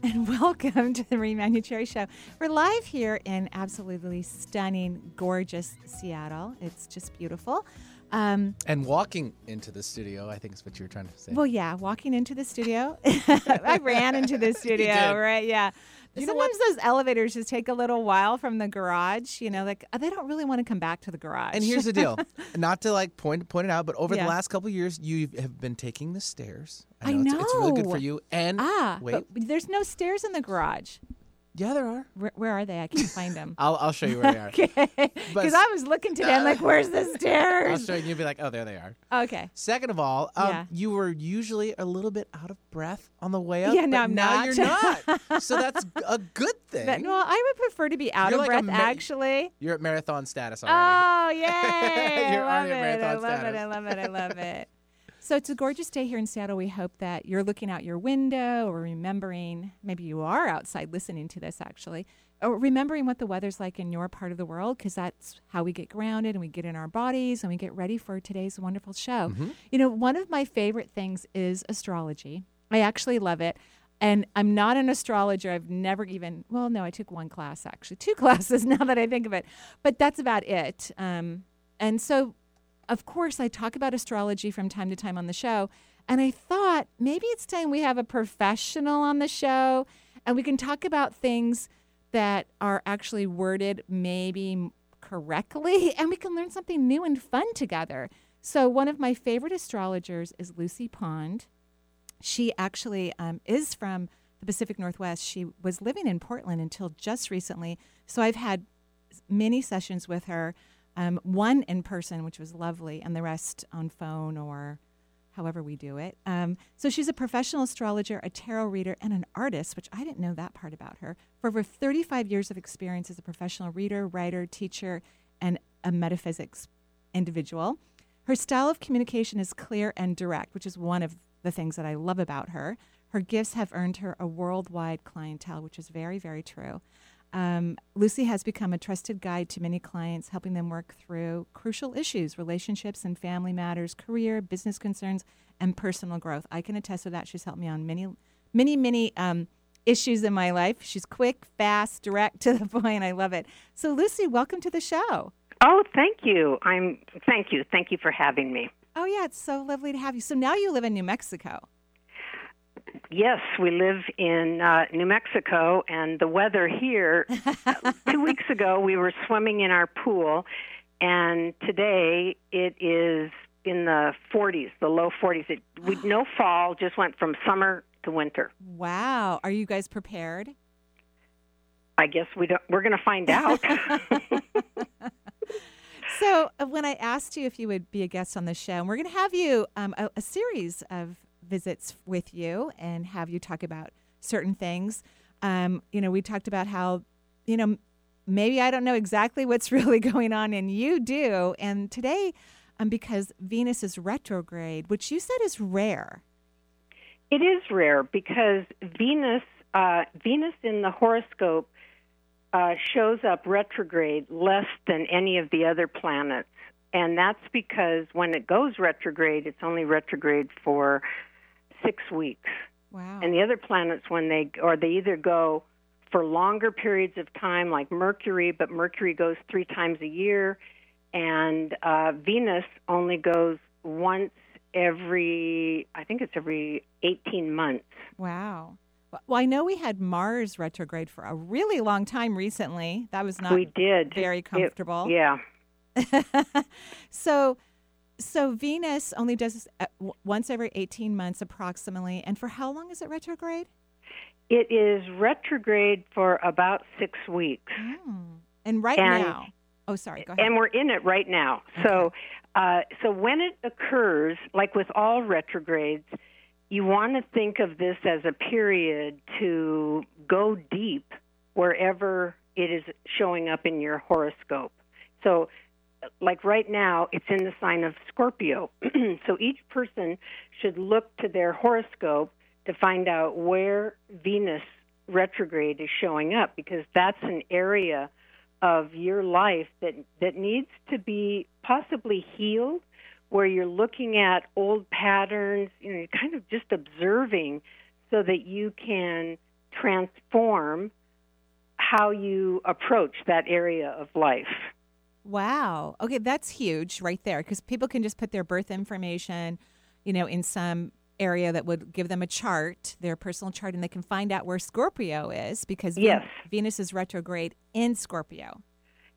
and welcome to the Marie Manuchehri Show. We're live here in absolutely stunning, gorgeous Seattle. It's just beautiful. Um, And walking into the studio, I think is what you were trying to say. well, yeah, walking into the studio, I ran into the studio, right? Yeah. You know? Sometimes those elevators just take a little while from the garage. You know, like uh, they don't really want to come back to the garage. and here's the deal, not to like point point it out, but over Yeah. the last couple of years, you have been taking the stairs. I It's, it's really good for you. And ah, wait, but there's no stairs in the garage. Yeah, there are. Where, where are they? I can't find them. I'll I'll show you where they are. Okay, because I was looking today. I'm like, "Where's the stairs? I'll stairs?" show you. and You'll be like, oh, there they are. Okay. Second of all, um, Yeah. you were usually a little bit out of breath on the way up. Yeah, no, but I'm now not. you're not. so that's a good thing. But, well, I would prefer to be out You're of like breath. ma- actually. You're at marathon status already. Oh yay! You're I love already at it. I love it. I love it. I love it. So it's a gorgeous day here in Seattle. We hope that you're looking out your window or remembering. Maybe you are outside listening to this actually, or remembering what the weather's like in your part of the world, because that's how we get grounded and we get in our bodies and we get ready for today's wonderful show. Mm-hmm. You know, one of my favorite things is astrology. I actually love it. And I'm not an astrologer. I've never even, well, no, I took one class actually, two classes now that I think of it. But that's about it. Um, and so, of course, I talk about astrology from time to time on the show. And I thought maybe it's time we have a professional on the show and we can talk about things that are actually worded maybe correctly and we can learn something new and fun together. So, one of my favorite astrologers is Lucy Pond. She actually um, is from the Pacific Northwest. She was living in Portland until just recently. So, I've had many sessions with her, um, one in person, which was lovely, and the rest on phone or however we do it. Um, so she's a professional astrologer, a tarot reader, and an artist, which I didn't know that part about her. For over 35 years of experience as a professional reader, writer, teacher, and a metaphysics individual. Her style of communication is clear and direct, which is one of the things that I love about her. Her gifts have earned her a worldwide clientele, which is very, very true. Um, Lucy has become a trusted guide to many clients, helping them work through crucial issues, relationships and family matters, career, business concerns, and personal growth. I can attest to that. She's helped me on many, many, many um, issues in my life. She's quick, fast, direct to the point. I love it. So, Lucy, welcome to the show. Oh, thank you. I'm thank you. Thank you for having me. Oh, yeah, it's so lovely to have you. So now you live in New Mexico. Yes, we live in uh, New Mexico, and the weather here. two weeks ago, we were swimming in our pool, and today it is in the 40s, the low 40s. It we no fall, just went from summer to winter. Wow. Are you guys prepared? I guess we don't. We're going to find out. So, uh, when I asked you if you would be a guest on the show, and we're going to have you um, a, a series of visits with you and have you talk about certain things. Um, you know, we talked about how, you know, maybe I don't know exactly what's really going on, and you do. And today, um, because Venus is retrograde, which you said is rare. It is rare because Venus, uh, Venus in the horoscope uh, shows up retrograde less than any of the other planets, and that's because when it goes retrograde, it's only retrograde for six weeks, Wow. and the other planets, when they or they either go for longer periods of time, like Mercury, but Mercury goes three times a year, and uh, Venus only goes once every, I think it's every 18 months. wow. Well, I know we had Mars retrograde for a really long time recently. That was not we did. very It- comfortable. yeah. so so Venus only does this w- once every 18 months approximately. And for how long is it retrograde? It is retrograde for about six weeks. And right And- now. Oh, sorry. Go ahead. And we're in it right now. So, uh, so when it occurs, like with all retrogrades, you want to think of this as a period to go deep wherever it is showing up in your horoscope. So, like right now, it's in the sign of Scorpio. so each person should look to their horoscope to find out where Venus retrograde is showing up because that's an area of your life that that needs to be possibly healed where you're looking at old patterns, you know, you're kind of just observing so that you can transform how you approach that area of life. Wow. Okay, that's huge right there because people can just put their birth information, you know, in some area that would give them a chart, their personal chart, and they can find out where Scorpio is because yes. Venus is retrograde in Scorpio.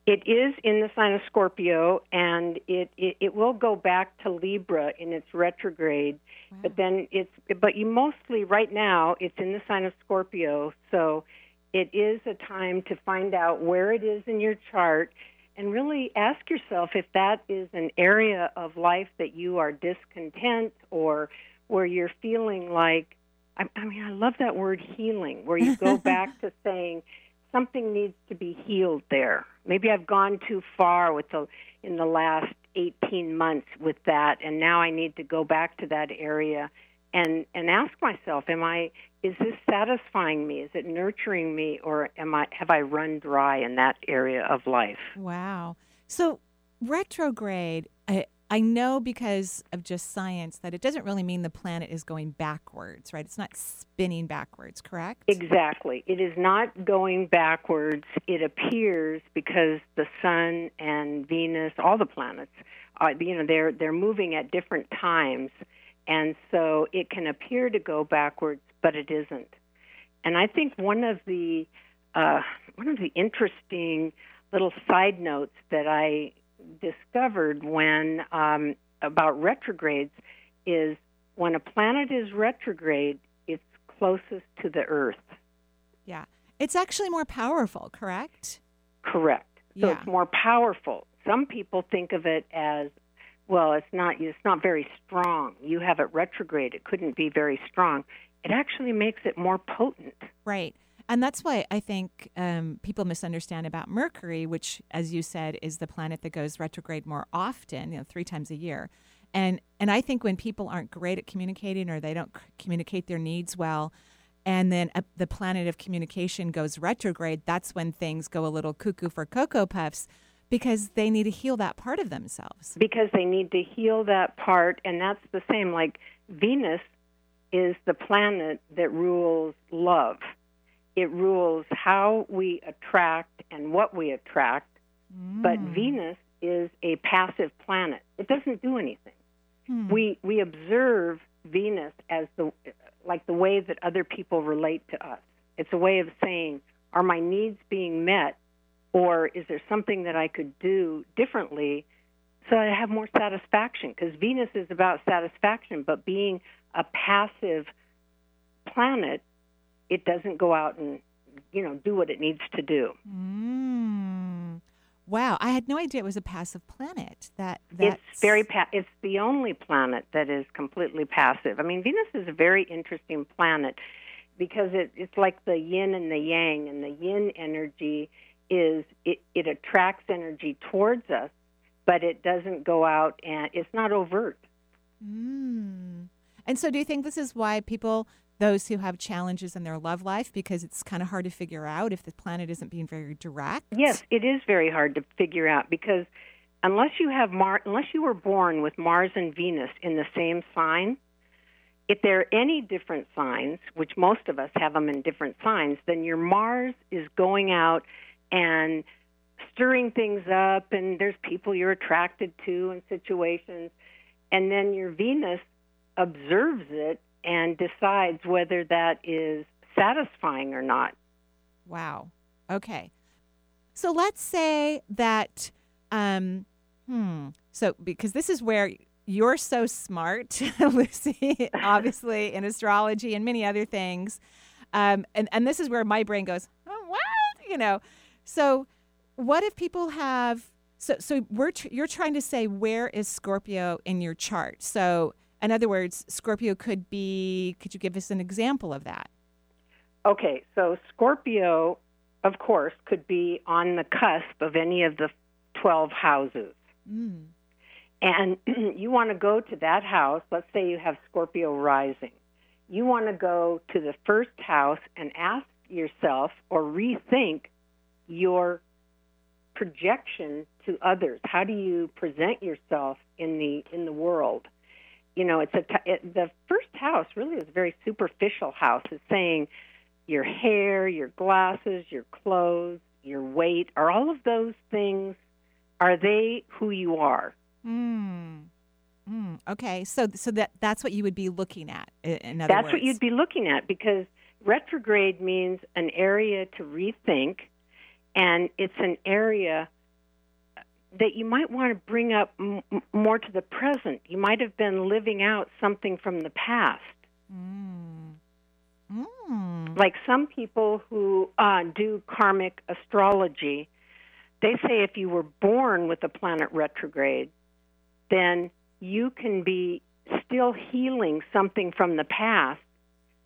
It is in the sign of Scorpio, and it, it, it will go back to Libra in its retrograde. Wow. But then it's but you mostly right now it's in the sign of Scorpio, so it is a time to find out where it is in your chart and really ask yourself if that is an area of life that you are discontent or where you're feeling like I, I mean I love that word healing where you go back to saying something needs to be healed there. Maybe I've gone too far with the in the last 18 months with that and now I need to go back to that area and and ask myself am I is this satisfying me? Is it nurturing me or am I have I run dry in that area of life? Wow. So retrograde I, I know because of just science that it doesn't really mean the planet is going backwards, right? It's not spinning backwards, correct? Exactly. It is not going backwards. It appears because the sun and Venus, all the planets, uh, you know, they're they're moving at different times, and so it can appear to go backwards, but it isn't. And I think one of the uh, one of the interesting little side notes that I discovered when um, about retrogrades is when a planet is retrograde, it's closest to the Earth. Yeah, it's actually more powerful, correct? Correct. So yeah. it's more powerful. Some people think of it as well, it's not it's not very strong. You have it retrograde. It couldn't be very strong. It actually makes it more potent. Right. And that's why I think um, people misunderstand about Mercury, which, as you said, is the planet that goes retrograde more often, you know, three times a year. And and I think when people aren't great at communicating or they don't c- communicate their needs well, and then uh, the planet of communication goes retrograde, that's when things go a little cuckoo for cocoa puffs because they need to heal that part of themselves. Because they need to heal that part, and that's the same. Like Venus is the planet that rules love it rules how we attract and what we attract. Mm. But Venus is a passive planet. It doesn't do anything. Hmm. We we observe Venus as the like the way that other people relate to us. It's a way of saying, are my needs being met or is there something that I could do differently so I have more satisfaction? Because Venus is about satisfaction, but being a passive planet it doesn't go out and you know do what it needs to do. Mm. Wow, I had no idea it was a passive planet. That that's... it's very pa- it's the only planet that is completely passive. I mean, Venus is a very interesting planet because it, it's like the yin and the yang, and the yin energy is it, it attracts energy towards us, but it doesn't go out and it's not overt. Mm. And so, do you think this is why people those who have challenges in their love life because it's kind of hard to figure out if the planet isn't being very direct. Yes, it is very hard to figure out because unless you have Mar unless you were born with Mars and Venus in the same sign, if there are any different signs, which most of us have them in different signs, then your Mars is going out and stirring things up and there's people you're attracted to and situations and then your Venus observes it and decides whether that is satisfying or not. Wow. Okay. So let's say that, um, hmm. So because this is where you're so smart, Lucy, obviously in astrology and many other things, um, and and this is where my brain goes, oh, what? You know. So what if people have? So so we're tr- you're trying to say where is Scorpio in your chart? So in other words, Scorpio could be. Could you give us an example of that? Okay, so Scorpio, of course, could be on the cusp of any of the 12 houses. Mm. And you want to go to that house. Let's say you have Scorpio rising. You want to go to the first house and ask yourself or rethink your projection to others. How do you present yourself in the in the world? You know, it's a t- it, the first house really is a very superficial house. It's saying your hair, your glasses, your clothes, your weight, are all of those things are they who you are? Mm. Mm. Okay, so so that that's what you would be looking at. In other that's words. what you'd be looking at because retrograde means an area to rethink, and it's an area that you might want to bring up m- more to the present. You might have been living out something from the past. Mm. Mm. Like some people who uh, do karmic astrology, they say if you were born with a planet retrograde, then you can be still healing something from the past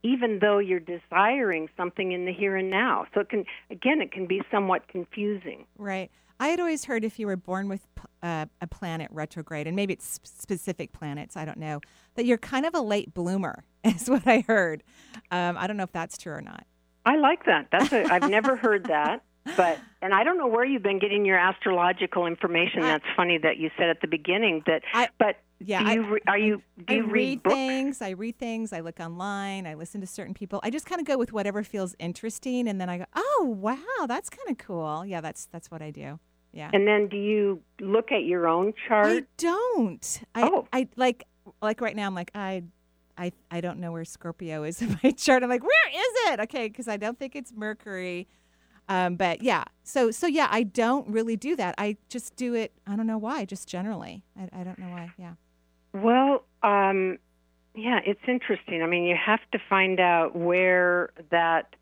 even though you're desiring something in the here and now. So it can again it can be somewhat confusing. Right. I had always heard if you were born with uh, a planet retrograde, and maybe it's specific planets, I don't know, that you're kind of a late bloomer, is what I heard. Um, I don't know if that's true or not. I like that. That's a, I've never heard that, but and I don't know where you've been getting your astrological information. That's funny that you said at the beginning that. I- but Yeah, do I- you re, are you do I you read, books? things. I read things. I look online. I listen to certain people. I just kind of go with whatever feels interesting, and then I go, "Oh, wow, that's kind of cool." Yeah, that's that's what I do. Yeah. And then do you look at your own chart? I don't. I, Oh. I like like right now. I'm like I, I I don't know where Scorpio is in my chart. I'm like, where is it? Okay, because I don't think it's Mercury. Um, but yeah, so so yeah, I don't really do that. I just do it. I don't know why. Just generally, I, I don't know why. Yeah. Well, um, yeah, it's interesting. I mean, you have to find out where that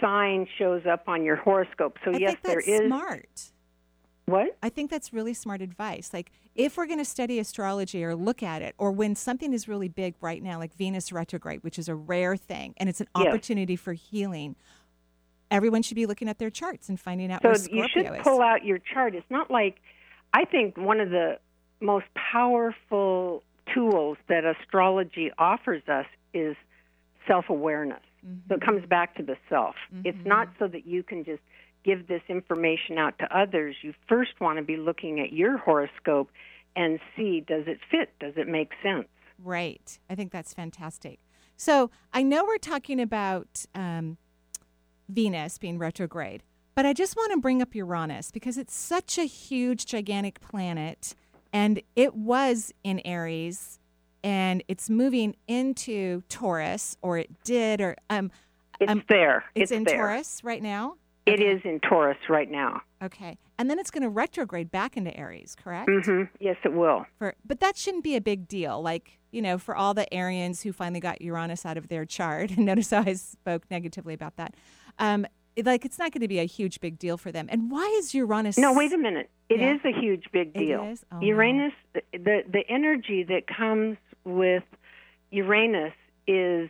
sign shows up on your horoscope. So I yes, there that's is smart. what? I think that's really smart advice. Like, if we're going to study astrology or look at it, or when something is really big right now, like Venus retrograde, which is a rare thing and it's an Yes. opportunity for healing, everyone should be looking at their charts and finding out So where you Scorpio should is. pull out your chart. It's not like I think one of the most powerful tools that astrology offers us is self-awareness. So it comes back to the self. It's not so that you can just give this information out to others. You first want to be looking at your horoscope and see does it fit? Does it make sense? Right. I think that's fantastic. So I know we're talking about um, Venus being retrograde, but I just want to bring up Uranus because it's such a huge, gigantic planet, and it was in Aries, and it's moving into Taurus, or it did, or um, It's Um, there. it's, in there. Taurus right now. It is in Taurus right now. Okay, and then it's going to retrograde back into Aries, correct? hmm Yes, it will. For but that shouldn't be a big deal. Like you know, for all the Arians who finally got Uranus out of their chart, and notice how I spoke negatively about that. Um, like it's not going to be a huge big deal for them. And why is Uranus? No, wait a minute. It is Yeah. a huge big deal. is? Oh, no. Uranus, the the energy that comes with Uranus is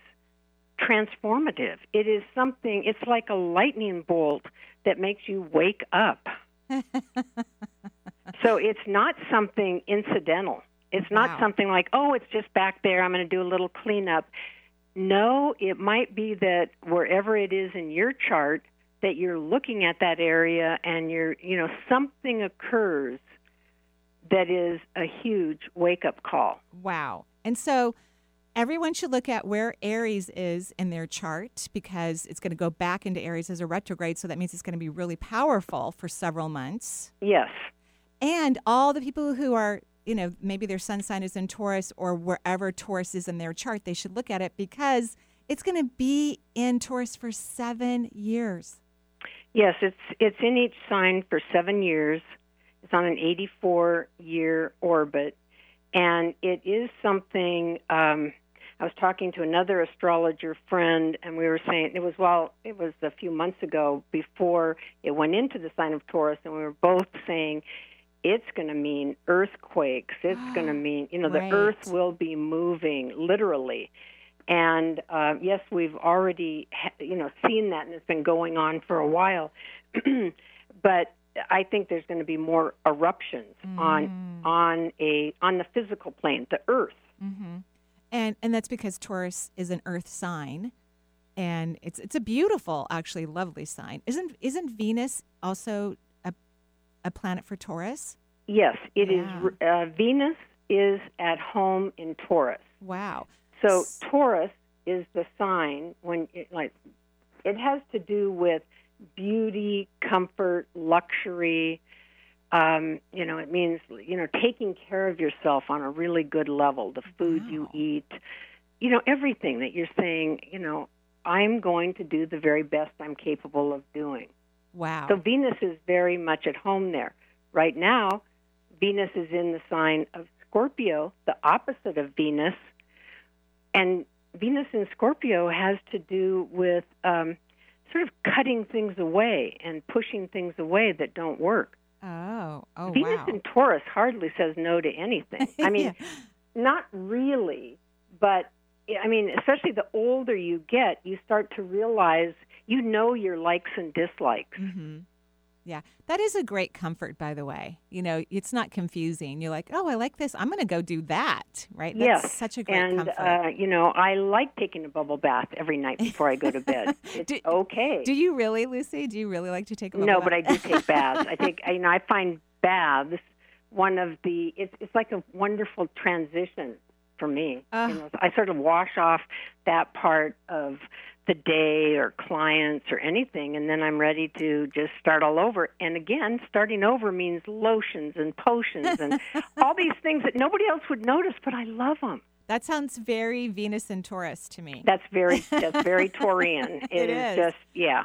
transformative. It is something. It's like a lightning bolt that makes you wake up. so it's not something incidental. It's not Wow. something like, oh, it's just back there. I'm going to do a little cleanup. No, it might be that wherever it is in your chart, that you're looking at that area and you're, you know, something occurs that is a huge wake up call. Wow. And so everyone should look at where Aries is in their chart because it's going to go back into Aries as a retrograde. So that means it's going to be really powerful for several months. Yes. And all the people who are, you know, maybe their sun sign is in Taurus or wherever Taurus is in their chart, they should look at it because it's going to be in Taurus for seven years. Yes, it's it's in each sign for 7 years. It's on an 84 year orbit and it is something um I was talking to another astrologer friend and we were saying it was well it was a few months ago before it went into the sign of Taurus and we were both saying it's going to mean earthquakes. It's going to mean, you know, Right. the earth will be moving literally. And uh, yes, we've already, you know, seen that, and it's been going on for a while. but I think there's going to be more eruptions on on a on the physical plane, the Earth. Mm-hmm. And and that's because Taurus is an Earth sign, and it's it's a beautiful, actually lovely sign. Isn't isn't Venus also a a planet for Taurus? Yes, it is. Yeah. Uh, Venus is at home in Taurus. Wow. So Taurus is the sign when it, like it has to do with beauty, comfort, luxury. Um, you know, it means you know taking care of yourself on a really good level. The food you eat, you know, everything that you're saying. You know, I'm going to do the very best I'm capable of doing. Wow. So Venus is very much at home there. Right now, Venus is in the sign of Scorpio, the opposite of Venus. And Venus in Scorpio has to do with um, sort of cutting things away and pushing things away that don't work. oh. Oh Venus wow. in Taurus hardly says no to anything. I mean, Yeah. not really, but I mean, especially the older you get, you start to realize you know your likes and dislikes. Mm-hmm. Yeah, that is a great comfort, by the way. You know, it's not confusing. You're like, oh, I like this. I'm going to go do that. Right? That's yes, such a great and comfort. uh, you know, I like taking a bubble bath every night before I go to bed. It's Do- okay. Do you really, Lucy? Do you really like to take a bubble bath? no, bath? but I do take baths. I think you know I find baths one of the it's it's like a wonderful transition for me. Ah. you know, I sort of wash off that part of the day or clients or anything and then I'm ready to just start all over. And again, starting over means lotions and potions and all these things that nobody else would notice, but I love them. That sounds very Venus and Taurus to me. That's very that's very Taurian. It is, is. just yeah.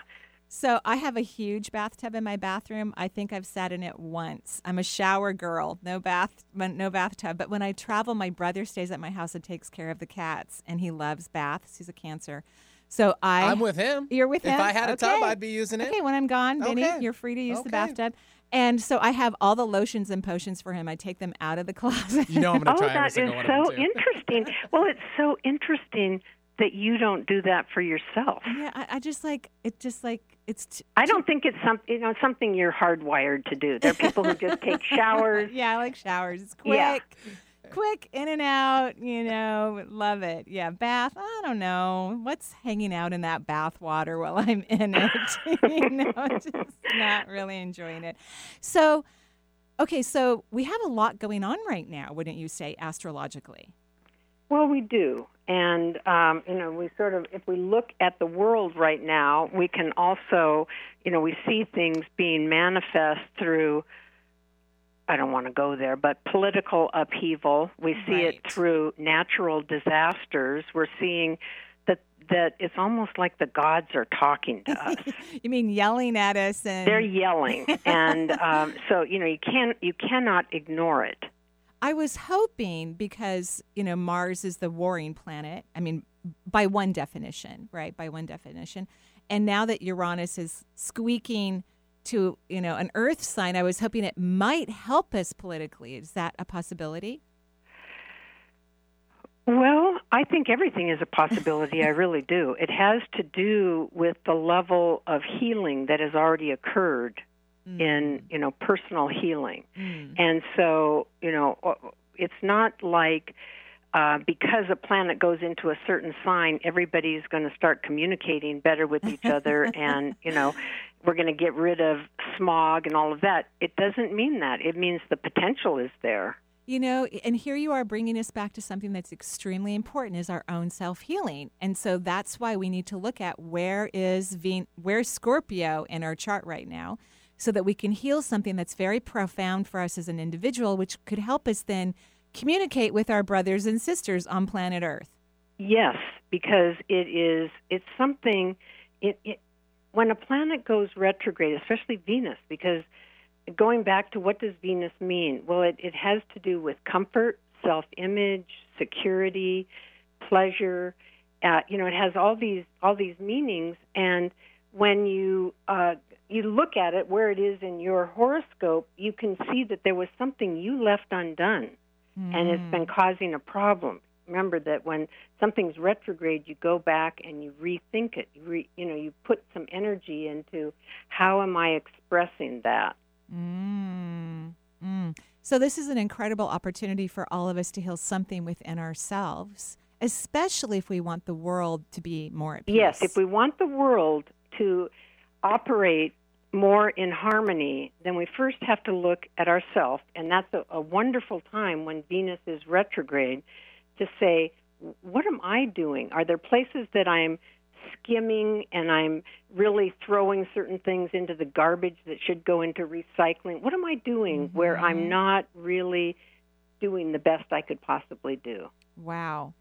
So I have a huge bathtub in my bathroom. I think I've sat in it once. I'm a shower girl, no bath, no bathtub. But when I travel, my brother stays at my house and takes care of the cats, and he loves baths. He's a cancer, so I. I'm with him. You're with him. if? I had a tub, Okay. I'd be using it. Okay, when I'm gone, Vinny, Okay. you're free to use the bathtub. And so I have all the lotions and potions for him. I take them out of the closet. You know I'm going Oh, to try every that is one so of them too. interesting. well, it's so interesting that you don't do that for yourself. yeah, I, I just like it. Just like it's. T- I don't think it's some, you know, something you're hardwired to do. There are people who just take showers. yeah, I like showers. It's quick. Yeah. Quick in and out, you know, love it. Yeah, bath. I don't know what's hanging out in that bath water while I'm in it. you know, just not really enjoying it. So, okay, so we have a lot going on right now, wouldn't you say, astrologically? Well, we do. And, um, you know, we sort of, if we look at the world right now, we can also, you know, we see things being manifest through, I don't want to go there, but political upheaval. We see Right. it through natural disasters. We're seeing that, that it's almost like the gods are talking to us. You mean yelling at us and They're yelling. and um, so, you know, you, can, you cannot ignore it. I was hoping because, you know, Mars is the warring planet. I mean, by one definition, right? By one definition. And now that Uranus is squeaking to, you know, an earth sign, I was hoping it might help us politically. Is that a possibility? Well, I think everything is a possibility. I really do. It has to do with the level of healing that has already occurred in, you know, personal healing. Mm. And so, you know, it's not like uh, because a planet goes into a certain sign, everybody's going to start communicating better with each other, and you know, we're going to get rid of smog and all of that. It doesn't mean that. It means the potential is there. You know, and here you are bringing us back to something that's extremely important is our own self-healing. And so that's why we need to look at where is Ven- where's Scorpio in our chart right now so that we can heal something that's very profound for us as an individual which could help us then communicate with our brothers and sisters on planet Earth. Yes, because it is. It's something. It, it when a planet goes retrograde, especially Venus, because going back to what does Venus mean? Well, it, it has to do with comfort, self-image, security, pleasure. Uh, you know, it has all these all these meanings, and when you uh, you look at it where it is in your horoscope, you can see that there was something you left undone, and it's been causing a problem. Remember that when something's retrograde, you go back and you rethink it. You, re, you know, you put some energy into how am I expressing that. Mm. Mm. So, this is an incredible opportunity for all of us to heal something within ourselves, especially if we want the world to be more at peace. Yes, if we want the world to operate more in harmony, then we first have to look at ourselves, and that's a, a wonderful time when Venus is retrograde to say, what am I doing? Are there places that I'm skimming and I'm really throwing certain things into the garbage that should go into recycling? What am I doing where I'm mm-hmm. not really doing the best I could possibly do? Wow.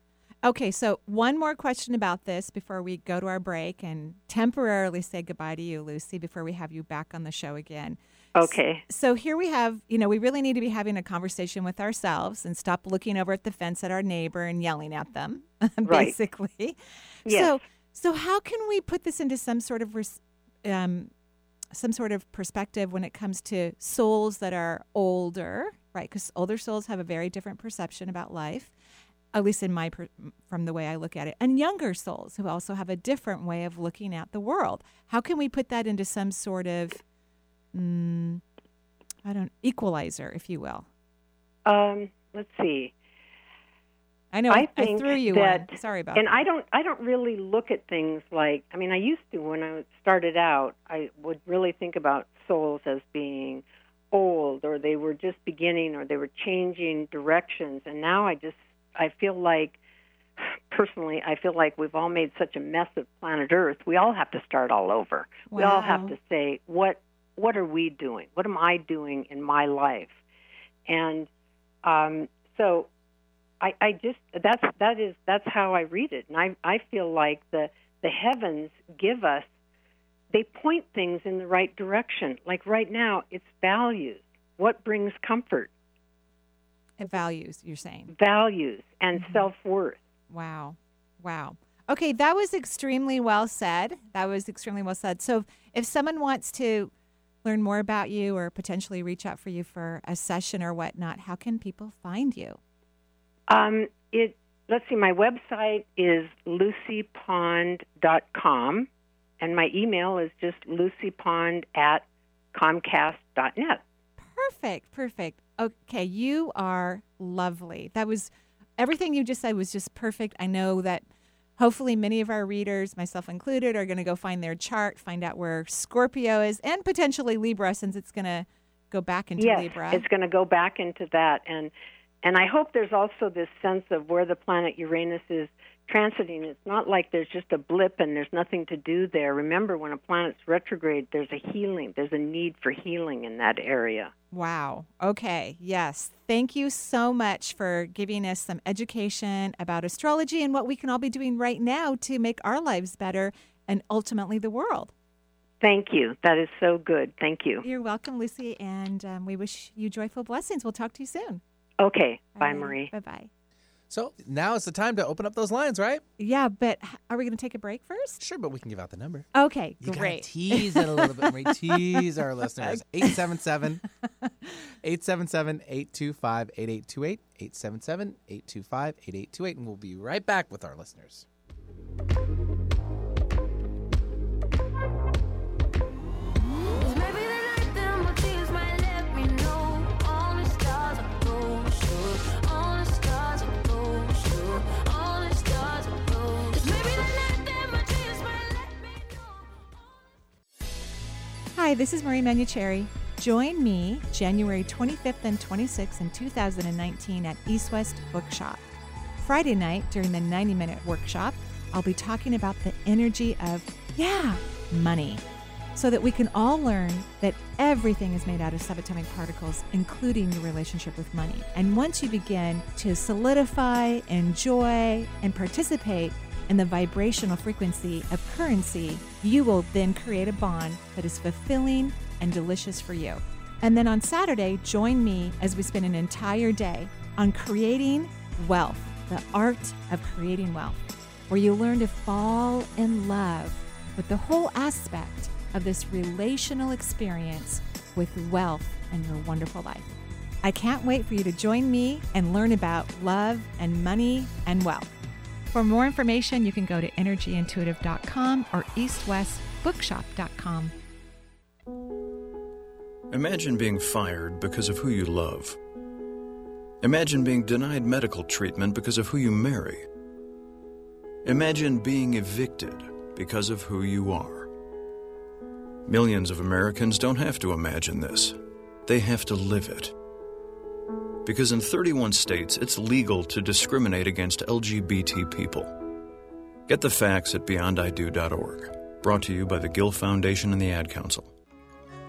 Okay, so one more question about this before we go to our break and temporarily say goodbye to you, Lucy, before we have you back on the show again. Okay. So here we have, you know, we really need to be having a conversation with ourselves and stop looking over at the fence at our neighbor and yelling at them, Right. basically. Yes. So, so how can we put this into some sort of res- um, some sort of perspective when it comes to souls that are older, right? Because older souls have a very different perception about life, at least in my from the way I look at it, and younger souls who also have a different way of looking at the world. How can we put that into some sort of mm, I don't equalizer, if you will? Um, let's see. I know I I, I threw you that- one. Sorry about and that. And I don't I don't really look at things like I mean I used to when I started out I would really think about souls as being old or they were just beginning or they were changing directions and now I just I feel like personally I feel like we've all made such a mess of planet Earth we all have to start all over we all have to say what what are we doing what am I doing in my life and um, so I, I just that's that is that's how I read it, and I I feel like the the heavens give us they point things in the right direction. Like right now, it's values. What brings comfort? It values, you're saying. Values and self worth. Wow. Wow. Okay, that was extremely well said. That was extremely well said. So, if someone wants to learn more about you or potentially reach out for you for a session or whatnot, how can people find you? Um, it let's see. My website is lucypond.com, and my email is just lucypond at comcast.net. Perfect. Perfect. Okay, you are lovely. That was everything you just said was just perfect. I know that hopefully many of our readers, myself included, are going to go find their chart, find out where Scorpio is, and potentially Libra, since it's going to go back into yes, Libra. it's going to go back into that, and and I hope there's also this sense of where the planet Uranus is transiting. It's not like there's just a blip and there's nothing to do there. Remember, when a planet's retrograde, there's a healing. There's a need for healing in that area. Wow. Okay. Yes. Thank you so much for giving us some education about astrology and what we can all be doing right now to make our lives better and ultimately the world. Thank you. That is so good. Thank you. You're welcome, Lucy, and um, we wish you joyful blessings. We'll talk to you soon. Okay. Bye, Marie. Bye bye. So now is the time to open up those lines, right? Yeah, but are we going to take a break first? Sure, but we can give out the number. Okay, You great. tease it a little bit, tease our listeners. 877 877 825 8828. 877 825 8828. And we'll be right back with our listeners. Hi, this is Marie Manuchehri. Join me January 25th and 26th in 2019 at East West Bookshop. Friday night during the 90 minute workshop, I'll be talking about the energy of, yeah, money, so that we can all learn that everything is made out of subatomic particles, including your relationship with money. And once you begin to solidify, enjoy, and participate in the vibrational frequency of currency, you will then create a bond that is fulfilling and delicious for you. And then on Saturday, join me as we spend an entire day on creating wealth, the art of creating wealth, where you learn to fall in love with the whole aspect of this relational experience with wealth and your wonderful life. I can't wait for you to join me and learn about love and money and wealth. For more information, you can go to energyintuitive.com or eastwestbookshop.com. Imagine being fired because of who you love. Imagine being denied medical treatment because of who you marry. Imagine being evicted because of who you are. Millions of Americans don't have to imagine this, they have to live it. Because in 31 states, it's legal to discriminate against LGBT people. Get the facts at beyondido.org. Brought to you by the Gill Foundation and the Ad Council.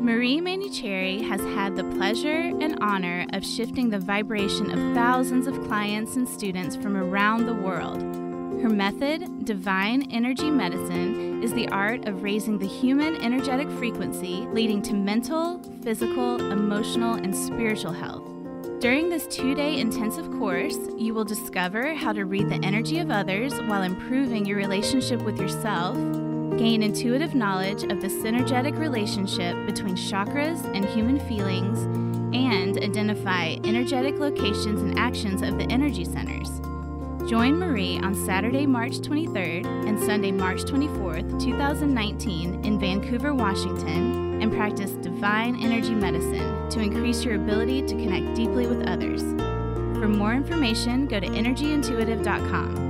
Marie Manuchehri has had the pleasure and honor of shifting the vibration of thousands of clients and students from around the world. Her method, Divine Energy Medicine, is the art of raising the human energetic frequency, leading to mental, physical, emotional, and spiritual health. During this two day intensive course, you will discover how to read the energy of others while improving your relationship with yourself gain intuitive knowledge of the synergetic relationship between chakras and human feelings, and identify energetic locations and actions of the energy centers. Join Marie on Saturday, March 23rd and Sunday, March 24th, 2019, in Vancouver, Washington, and practice divine energy medicine to increase your ability to connect deeply with others. For more information, go to energyintuitive.com.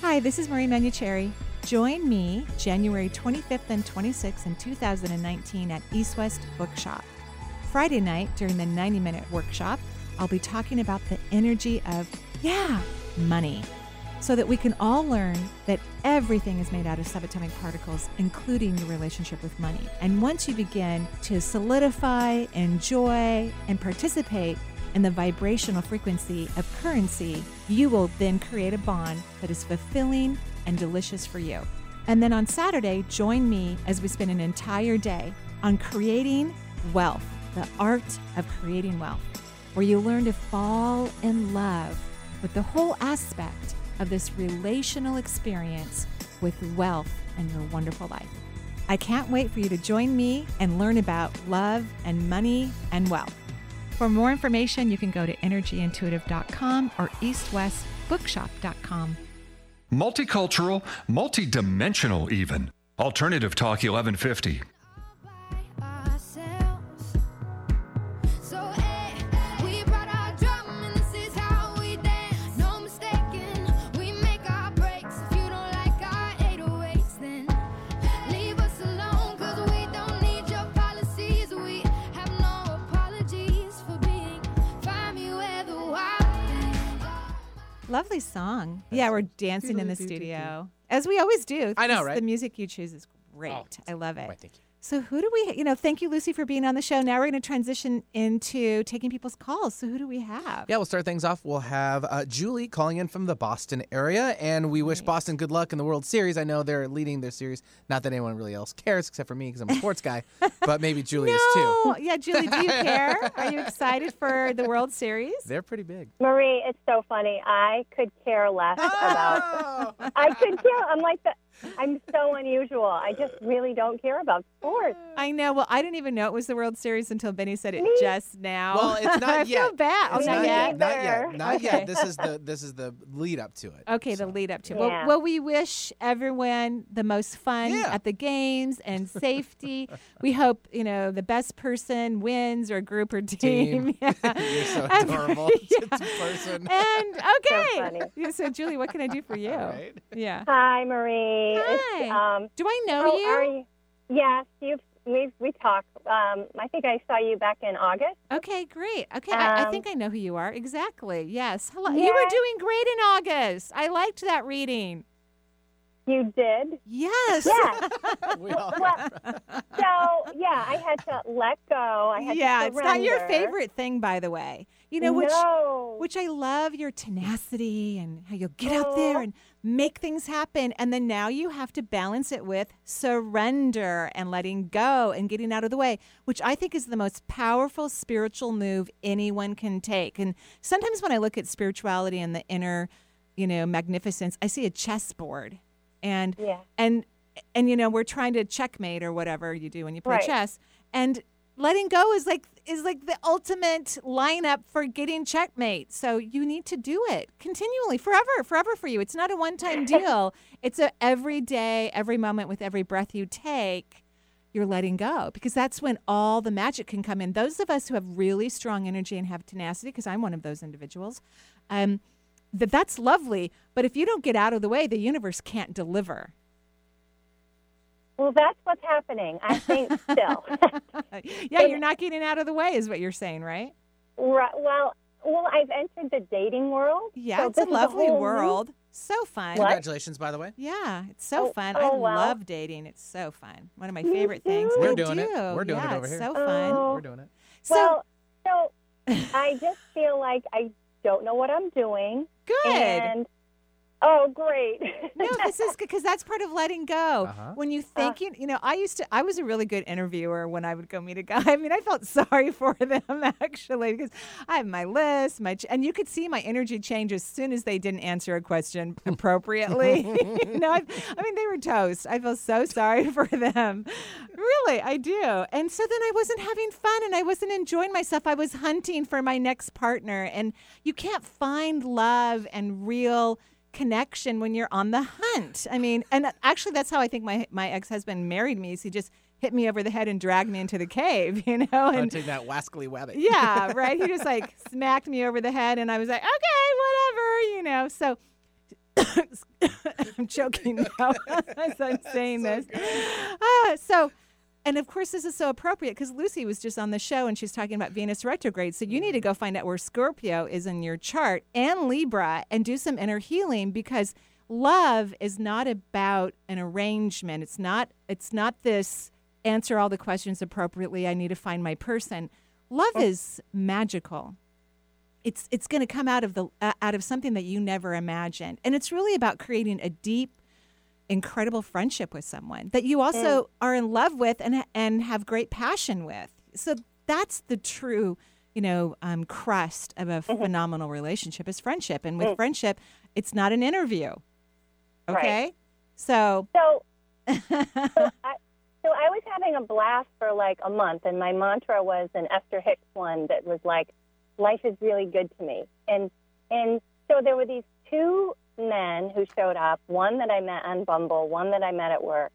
Hi, this is Marie Manuchehri. Join me January 25th and 26th in 2019 at East West Bookshop. Friday night during the 90 minute workshop, I'll be talking about the energy of, yeah, money, so that we can all learn that everything is made out of subatomic particles, including your relationship with money. And once you begin to solidify, enjoy, and participate in the vibrational frequency of currency, you will then create a bond that is fulfilling and delicious for you. And then on Saturday, join me as we spend an entire day on creating wealth, the art of creating wealth, where you learn to fall in love with the whole aspect of this relational experience with wealth and your wonderful life. I can't wait for you to join me and learn about love and money and wealth. For more information, you can go to energyintuitive.com or eastwestbookshop.com. Multicultural, multidimensional, even. Alternative Talk 1150. Lovely song. yeah, we're dancing in the studio, as we always do. I know, right? The music you choose is great. Oh, I love it. Why, thank you. So, who do we, you know, thank you, Lucy, for being on the show. Now we're going to transition into taking people's calls. So, who do we have? Yeah, we'll start things off. We'll have uh, Julie calling in from the Boston area, and we wish Boston good luck in the World Series. I know they're leading their series. Not that anyone really else cares except for me because I'm a sports guy, but maybe Julie is too. No, yeah, Julie, do you care? Are you excited for the World Series? They're pretty big. Marie, it's so funny. I could care less about. Oh! I could care. I'm like the. I'm so unusual. I just really don't care about sports. I know. Well, I didn't even know it was the World Series until Benny said it Me- just now. Well, it's not I yet. feel bad. It's not, yet. Not yet. either. Not Okay. yet. This is the this is the lead up to it. Okay, the lead up to it. Yeah. Well, well, we wish everyone the most fun Yeah. at the games and safety. we hope you know the best person wins or group or team. Team. Yeah. You're so And- adorable. yeah. It's a person. And okay. funny. Yeah, so Julie, what can I do for you? Right? Yeah. Hi, Marie. It's, Hi. um, Do I know how you? are you? Yes, you've we we talked. Um, I think I saw you back in August. Okay, great. Okay, I, I Um, think I know who you are. Exactly. Yes. Hello. Yes. You were doing great in August. I liked that reading. You did. Yes. Yes. We all Well, so yeah, I had to let go. I had yeah, to it's not your favorite thing, by the way. You know, which no. which I love your tenacity and how you'll get out there and make things happen. And then now you have to balance it with surrender and letting go and getting out of the way, which I think is the most powerful spiritual move anyone can take. And sometimes when I look at spirituality and the inner, you know, magnificence, I see a chessboard. And Yeah. and and you know, we're trying to checkmate or whatever you do when you play Right. chess. And letting go is like is like the ultimate lineup for getting checkmate. So you need to do it continually, forever, forever for you. It's not a one-time deal. It's a every day, every moment with every breath you take, you're letting go because that's when all the magic can come in. Those of us who have really strong energy and have tenacity, because I'm one of those individuals, um, that that's lovely. But if you don't get out of the way, the universe can't deliver. Well, that's what's happening. I think still. yeah, you're not getting out of the way, is what you're saying, right? right, well, well, I've entered the dating world. Yeah, so it's a lovely whole new- world. So fun. What? Congratulations, by the way. Yeah, it's so Oh, fun. oh, I well. love dating. It's so fun. One of my Me favorite things. We're I doing it. We're doing it yeah, over it's here. So fun. Oh. We're doing it. So well, so I just feel like I don't know what I'm doing. good. And oh, great. no, this is because that's part of letting go. Uh-huh. When you think you, you know, I used to, I was a really good interviewer when I would go meet a guy. I mean, I felt sorry for them actually because I have my list, my, ch- and you could see my energy change as soon as they didn't answer a question appropriately. you know, I, I mean, they were toast. I feel so sorry for them. Really, I do. And so then I wasn't having fun and I wasn't enjoying myself. I was hunting for my next partner, and you can't find love and real connection when you're on the hunt. I mean, and actually, that's how I think my my ex husband married me. Is he just hit me over the head and dragged me into the cave, you know? And Hunting that wascally wabbit. yeah, right. He just like smacked me over the head, and I was like, okay, whatever, you know. So. I'm choking now as I'm saying this. Ah, so, and of course, this is so appropriate because Lucy was just on the show and she's talking about Venus retrograde. So, you need to go find out where Scorpio is in your chart and Libra and do some inner healing because love is not about an arrangement. It's not, it's not this answer all the questions appropriately. I need to find my person. Love is magical it's it's going to come out of the uh, out of something that you never imagined and it's really about creating a deep incredible friendship with someone that you also mm. are in love with and and have great passion with. So that's the true you know um, crust of a mm-hmm. phenomenal relationship is friendship. And with mm. friendship it's not an interview. Okay? Right. so so, so I, so I was having a blast for like a month, and my mantra was an Esther Hicks one that was like, "Life is really good to me." And and so there were these two men who showed up. One that I met on Bumble, one that I met at work,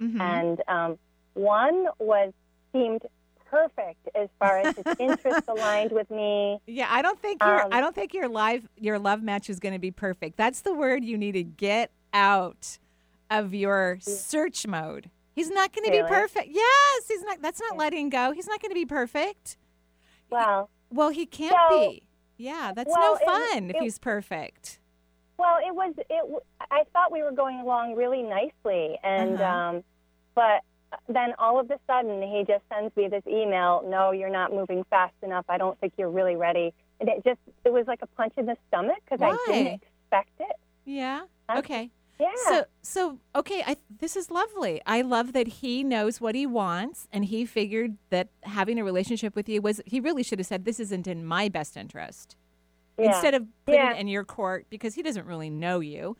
mhm. and um, one was seemed perfect as far as his interests aligned with me. Yeah, I don't think your Um, I don't think your live your love match is going to be perfect. That's the word you need to get out of your search mode. He's not going to be perfect. Yes, he's not. That's not letting go. He's not going to be perfect. Well, Well, he can't So- be. Yeah, that's Well, no it- fun if it- he's perfect. Well, it was it. I thought we were going along really nicely, and Uh-huh. um, but then all of a sudden he just sends me this email. No, you're not moving fast enough. I don't think you're really ready. And it just it was like a punch in the stomach because I didn't expect it. Yeah. Okay. Okay. Yeah. So so okay, I this is lovely. I love that he knows what he wants and he figured that having a relationship with you was he really should have said this isn't in my best interest. Yeah. Instead of putting Yeah. it in your court because he doesn't really know you.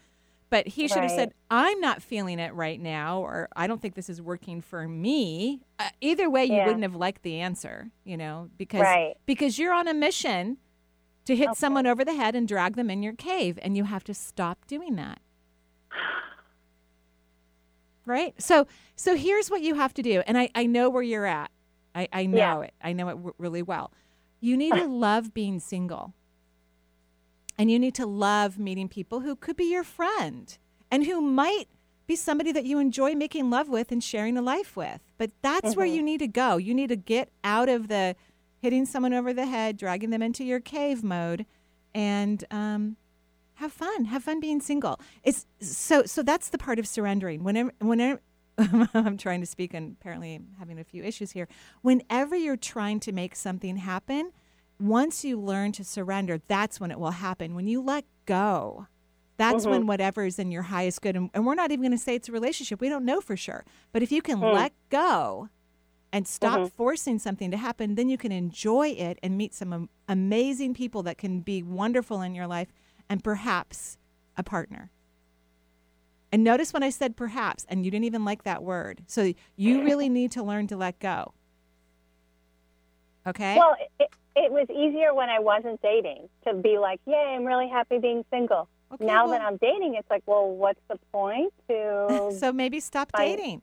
But he should have said, I'm not feeling it right now, or I don't think this is working for me. Uh, either way, you Yeah. wouldn't have liked the answer, you know, because Right. because you're on a mission to hit someone over the head and drag them in your cave, and you have to stop doing that. Right? So so here's what you have to do. And I, I know where you're at. I, I know Yeah. it. I know it w- really well. You need to love being single. And you need to love meeting people who could be your friend and who might be somebody that you enjoy making love with and sharing a life with. But that's where Mhm. you need to go. You need to get out of the hitting someone over the head, dragging them into your cave mode, and um, have fun. Have fun being single. It's so so. That's the part of surrendering. Whenever whenever. I'm trying to speak and apparently I'm having a few issues here. Whenever you're trying to make something happen, once you learn to surrender, that's when it will happen. When you let go, that's when whatever is in your highest good, and, and we're not even going to say it's a relationship. We don't know for sure. But if you can Mm. let go and stop forcing something to happen, then you can enjoy it and meet some am- amazing people that can be wonderful in your life and perhaps a partner. And notice when I said perhaps, and you didn't even like that word. So you really need to learn to let go. Okay? Well, it, it was easier when I wasn't dating to be like, "Yay, I'm really happy being single." Okay, now that I'm dating, it's like, well, what's the point to? so maybe stop dating.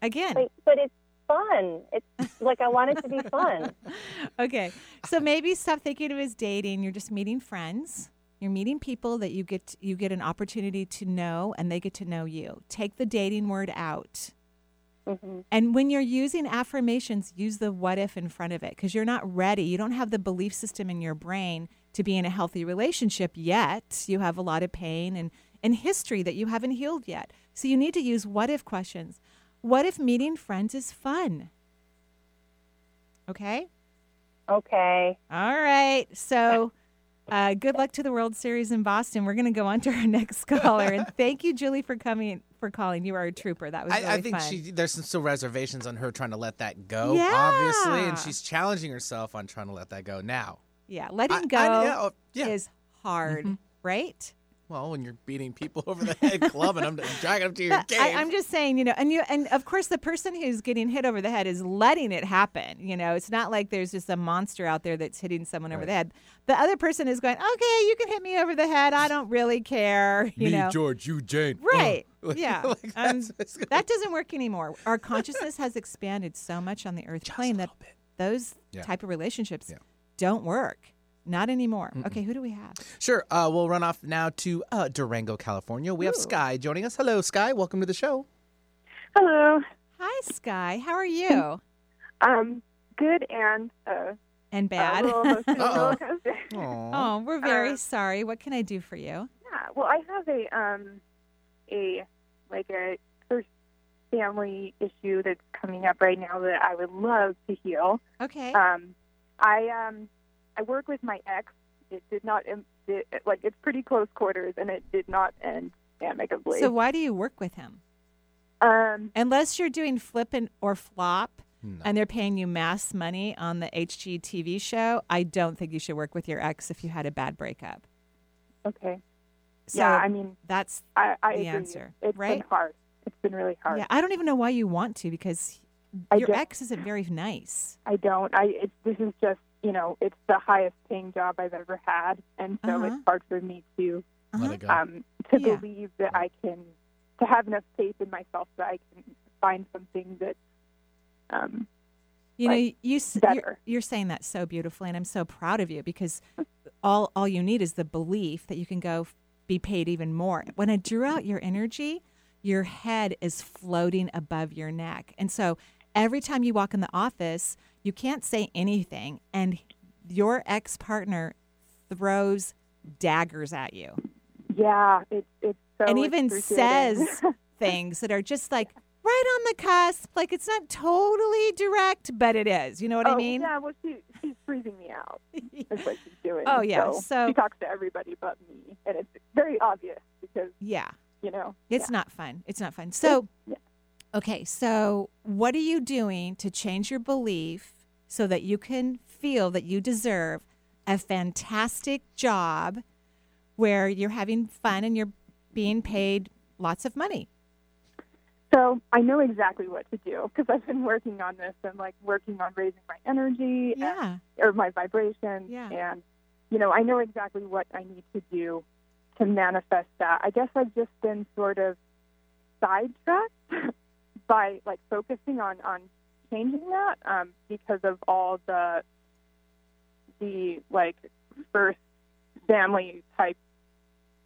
Again. but, but it's fun. It's like I want it to be fun. okay. So maybe stop thinking of it as dating. You're just meeting friends. You're meeting people that you get you get an opportunity to know and they get to know you. Take the dating word out. Hmm And when you're using affirmations, use the what if in front of it because you're not ready. You don't have the belief system in your brain to be in a healthy relationship yet. You have a lot of pain and, and history that you haven't healed yet. So you need to use what if questions. What if meeting friends is fun? Okay? Okay. All right. So uh, good luck to the World Series in Boston. We're going to go on to our next caller. And thank you, Julie, for coming, for calling. You are a trooper. That was really I, I think fun. she there's some still reservations on her trying to let that go, Yeah. obviously, and she's challenging herself on trying to let that go now. Yeah, letting I- go I- yeah, oh, yeah. is hard, right? Well, when you're beating people over the head, clubbing them, dragging them to your But cave. I, I'm just saying, you know, and you, and of course, the person who's getting hit over the head is letting it happen. You know, it's not like there's just a monster out there that's hitting someone over the head. The other person is going, okay, you can hit me over the head. I don't really care. You know, George, you Jane. Right. Like- yeah. like Um, gonna- that doesn't work anymore. Our consciousness has expanded so much on the earth plane that those Yeah. type of relationships Yeah. don't work. Not anymore. Okay, who do we have? Sure. Uh, we'll run off now to uh, Durango, California. We have Sky joining us. Hello, Sky. Welcome to the show. Hello. Hi, Sky. How are you? Um, good and uh, And bad. A little emotional Uh-oh. roller coaster. Aw. oh, we're very Uh, sorry. What can I do for you? Yeah. Well, I have a um, a like a first family issue that's coming up right now that I would love to heal. Okay. Um, I um, I work with my ex. It did not em- it, like it's pretty close quarters, and it did not end amicably. So why do you work with him? um, Unless you're doing flip and or flop No. and they're paying you mass money on the HGTV show, I don't think you should work with your ex if you had a bad breakup. okay. So yeah. I mean, that's I, I the agree. answer, It's right? been hard. It's been really hard. yeah. I don't even know why you want to because I your don't- ex isn't very nice. I don't. I it, this is just you know it's the highest paying job I've ever had, and so Uh-huh. it's hard for me to Uh-huh. um to Yeah. believe that I can to have enough faith in myself that I can find something that um You know, like, you you're, you're saying that so beautifully, and I'm so proud of you because all all you need is the belief that you can go f- be paid even more. When I drew out your energy, your head is floating above your neck, and so every time you walk in the office, you can't say anything, and your ex partner throws daggers at you, yeah it's it's so and even says things that are just like right on the cusp. Like it's not totally direct, but it is. You know what oh, I mean? yeah well she she's freezing me out is what she's doing Oh, yeah, so, so- she talks to everybody but me and it's very obvious because Yeah. you know It's not fun. It's not fun. So, Yeah. Okay. So, what are you doing to change your belief so that you can feel that you deserve a fantastic job where you're having fun and you're being paid lots of money. So I know exactly what to do because I've been working on this and like working on raising my energy Yeah. and, or my vibration. Yeah. And, you know, I know exactly what I need to do to manifest that. I guess I've just been sort of sidetracked by like focusing on, on changing that um, because of all the, the like first family type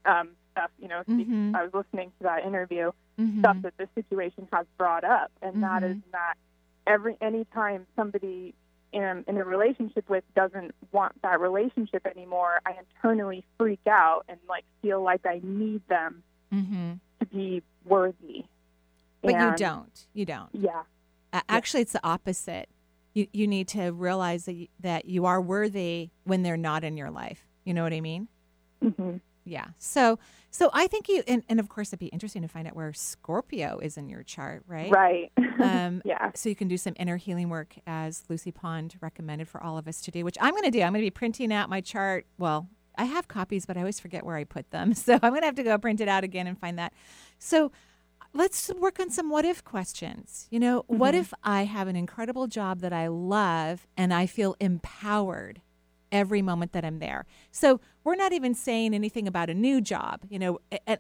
um, stuff, you know, Mhm. I was listening to that interview Mhm. stuff that this situation has brought up, and that is that every any time somebody in, in a relationship with doesn't want that relationship anymore, I internally freak out and like feel like I need them Mm-hmm. to be worthy. But you don't. You don't. Yeah. Actually, it's the opposite. You you need to realize that you, that you are worthy when they're not in your life. You know what I mean? Mm-hmm. Yeah. So so I think you and, and of course it'd be interesting to find out where Scorpio is in your chart, right? Right. Um, yeah. So you can do some inner healing work as Lucy Pond recommended for all of us to do, which I'm going to do. I'm going to be printing out my chart. Well, I have copies, but I always forget where I put them. So I'm going to have to go print it out again and find that. So let's work on some what if questions. You know, what Mhm. if I have an incredible job that I love and I feel empowered every moment that I'm there? So we're not even saying anything about a new job, you know, and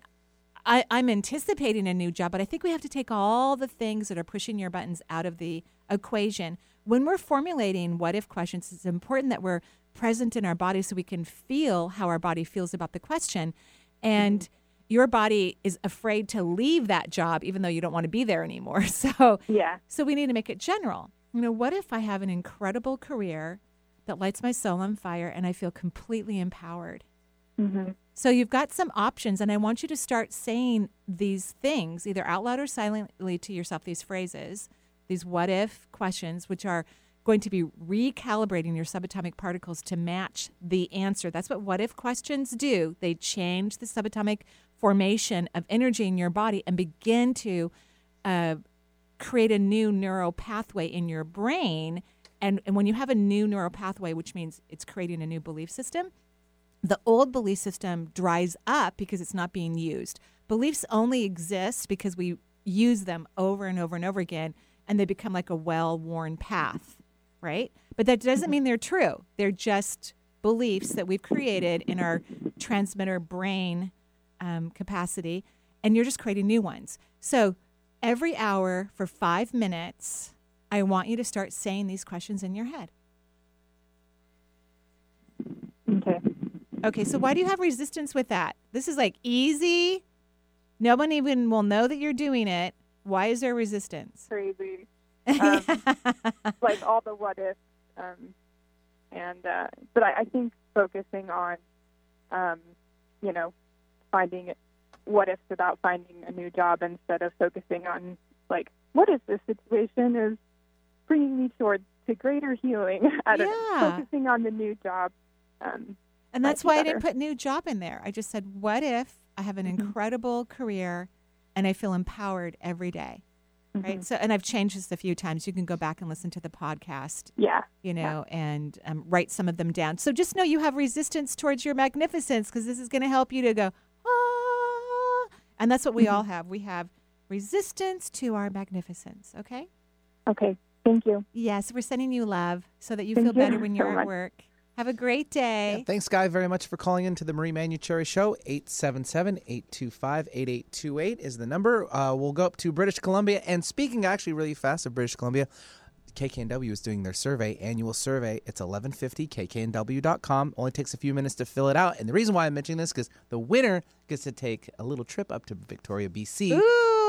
I, I'm anticipating a new job, but I think we have to take all the things that are pushing your buttons out of the equation. When we're formulating what if questions, it's important that we're present in our body so we can feel how our body feels about the question. And your body is afraid to leave that job even though you don't want to be there anymore. So Yeah. so we need to make it general. You know, what if I have an incredible career that lights my soul on fire and I feel completely empowered? Mm-hmm. So you've got some options, and I want you to start saying these things either out loud or silently to yourself, these phrases, these what if questions, which are going to be recalibrating your subatomic particles to match the answer. That's what what if questions do. They change the subatomic formation of energy in your body and begin to uh, create a new neural pathway in your brain. And, and when you have a new neural pathway, which means it's creating a new belief system, the old belief system dries up because it's not being used. Beliefs only exist because we use them over and over and over again, and they become like a well worn path, right? But that doesn't mean they're true. They're just beliefs that we've created in our transmitter brain um, capacity, and you're just creating new ones. So every hour for five minutes, I want you to start saying these questions in your head. Okay. Okay, so why do you have resistance with that? This is like easy. No one even will know that you're doing it. Why is there resistance? Crazy. Um, like all the what ifs. Um, and uh, but I, I think focusing on, um, you know, finding what ifs about finding a new job instead of focusing on like what if this situation is bringing me towards to greater healing. Know, Yeah. focusing on the new job. Um, And that's why I didn't put new job in there. I just said, what if I have an incredible career and I feel empowered every day? Right. So, and I've changed this a few times. You can go back and listen to the podcast. Yeah. You know, and um, write some of them down. So just know you have resistance towards your magnificence because this is going to help you to go, ah. And that's what we all have. We have resistance to our magnificence. Okay. Okay. Thank you. Yes. We're sending you love so that you Thank feel you better when you're at much. work. Have a great day. Thanks, Guy, very much for calling in to the Marie Manuchehri Show. 877-825-8828 is the number. Uh, we'll go up to British Columbia. And speaking actually really fast of British Columbia, KKNW is doing their survey, annual survey. It's 1150 kknw.com. Only takes a few minutes to fill it out. And the reason why I'm mentioning this because the winner gets to take a little trip up to Victoria, BC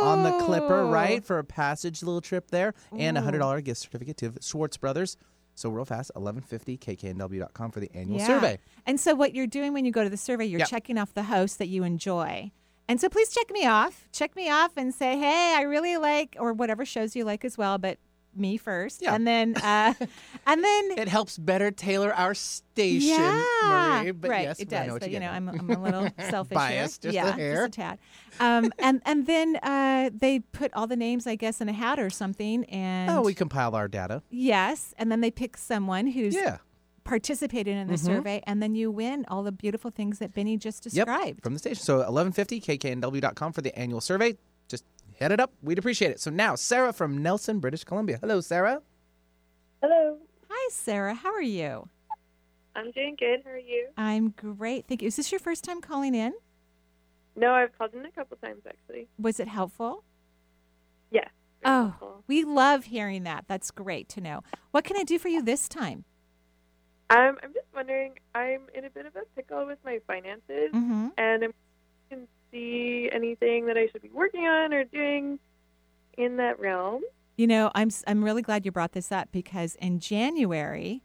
on the Clipper, right? For a passage little trip there and a $100 gift certificate to Schwartz Brothers. So real fast, 1150 kknw.com for the annual Yeah. survey. And so what you're doing when you go to the survey, you're Yep. checking off the hosts that you enjoy. And so please check me off. Check me off and say, hey, I really like, or whatever shows you like as well, but me first. Yeah. And then, uh, and then It helps better tailor our station, yeah, Marie. But right. yes, it I does. know but, you're know, I'm. I'm a little selfish Biased, here. just a yeah, hair. just a tad. Um, and and then uh, they put all the names, I guess, in a hat or something. And Oh, we compile our data. yes, and then they pick someone who's Yeah. participated in the Mhm. survey, and then you win all the beautiful things that Benny just described. Yep, from the station. So 1150 kknw.com for the annual survey. Just hit it up. We'd appreciate it. So now, Sarah from Nelson, British Columbia. Hello, Sarah. Hello. Hi, Sarah. How are you? I'm doing good. How are you? I'm great. Thank you. Is this your first time calling in? No, I've called in a couple times actually. Was it helpful? Yeah. Oh, we love hearing that. That's great to know. What can I do for you this time? Um, I'm just wondering. I'm in a bit of a pickle with my finances, Mhm. and I'm can see anything that I should be working on or doing in that realm. You know, I'm s- I'm really glad you brought this up because in January,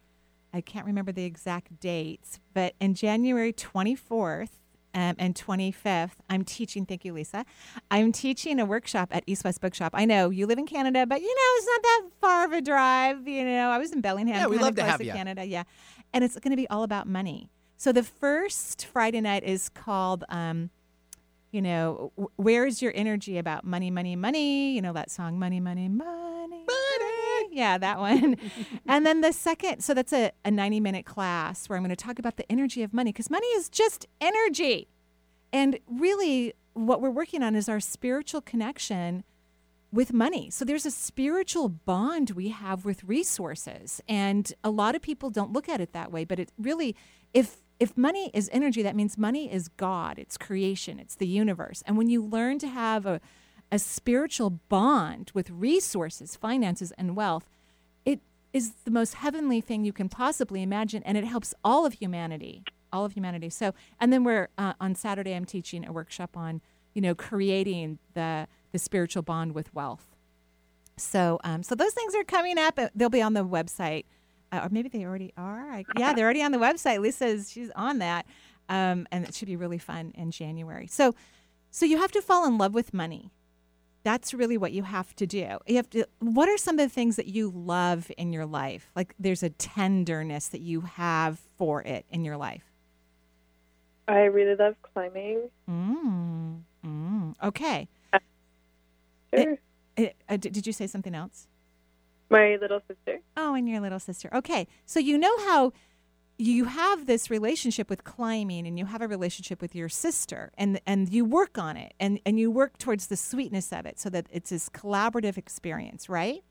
I can't remember the exact dates, but in January 24th um, and 25th, I'm teaching. Thank you, Lisa. I'm teaching a workshop at East West Bookshop. I know you live in Canada, but you know it's not that far of a drive. You know, I was in Bellingham. Yeah, we'd love to close have ya. Canada, yeah, and it's going to be all about money. So the first Friday night is called. Um, you know, where's your energy about money, money, money? You know that song, money, money, money, money. Yeah, that one. and then the second, so that's a, a 90 minute class where I'm going to talk about the energy of money because money is just energy. And really, what we're working on is our spiritual connection with money. So there's a spiritual bond we have with resources. And a lot of people don't look at it that way, but it really if if money is energy, that means money is God, it's creation, it's the universe. And when you learn to have a a spiritual bond with resources, finances and wealth, it is the most heavenly thing you can possibly imagine and it helps all of humanity, all of humanity. So, and then we're uh, on Saturday I'm teaching a workshop on, you know, creating the the spiritual bond with wealth. So, um, so those things are coming up. They'll be on the website, uh, or maybe they already are. I, yeah, they're already on the website. Lisa's she's on that, um, and it should be really fun in January. So, so you have to fall in love with money. That's really what you have to do. You have to. What are some of the things that you love in your life? Like there's a tenderness that you have for it in your life. I really love climbing. Mm. Mm. Okay. Sure. It- uh, did you say something else? My little sister. Oh, and your little sister. Okay. So you know how you have this relationship with climbing and you have a relationship with your sister and and you work on it and and you work towards the sweetness of it so that it's this collaborative experience, right?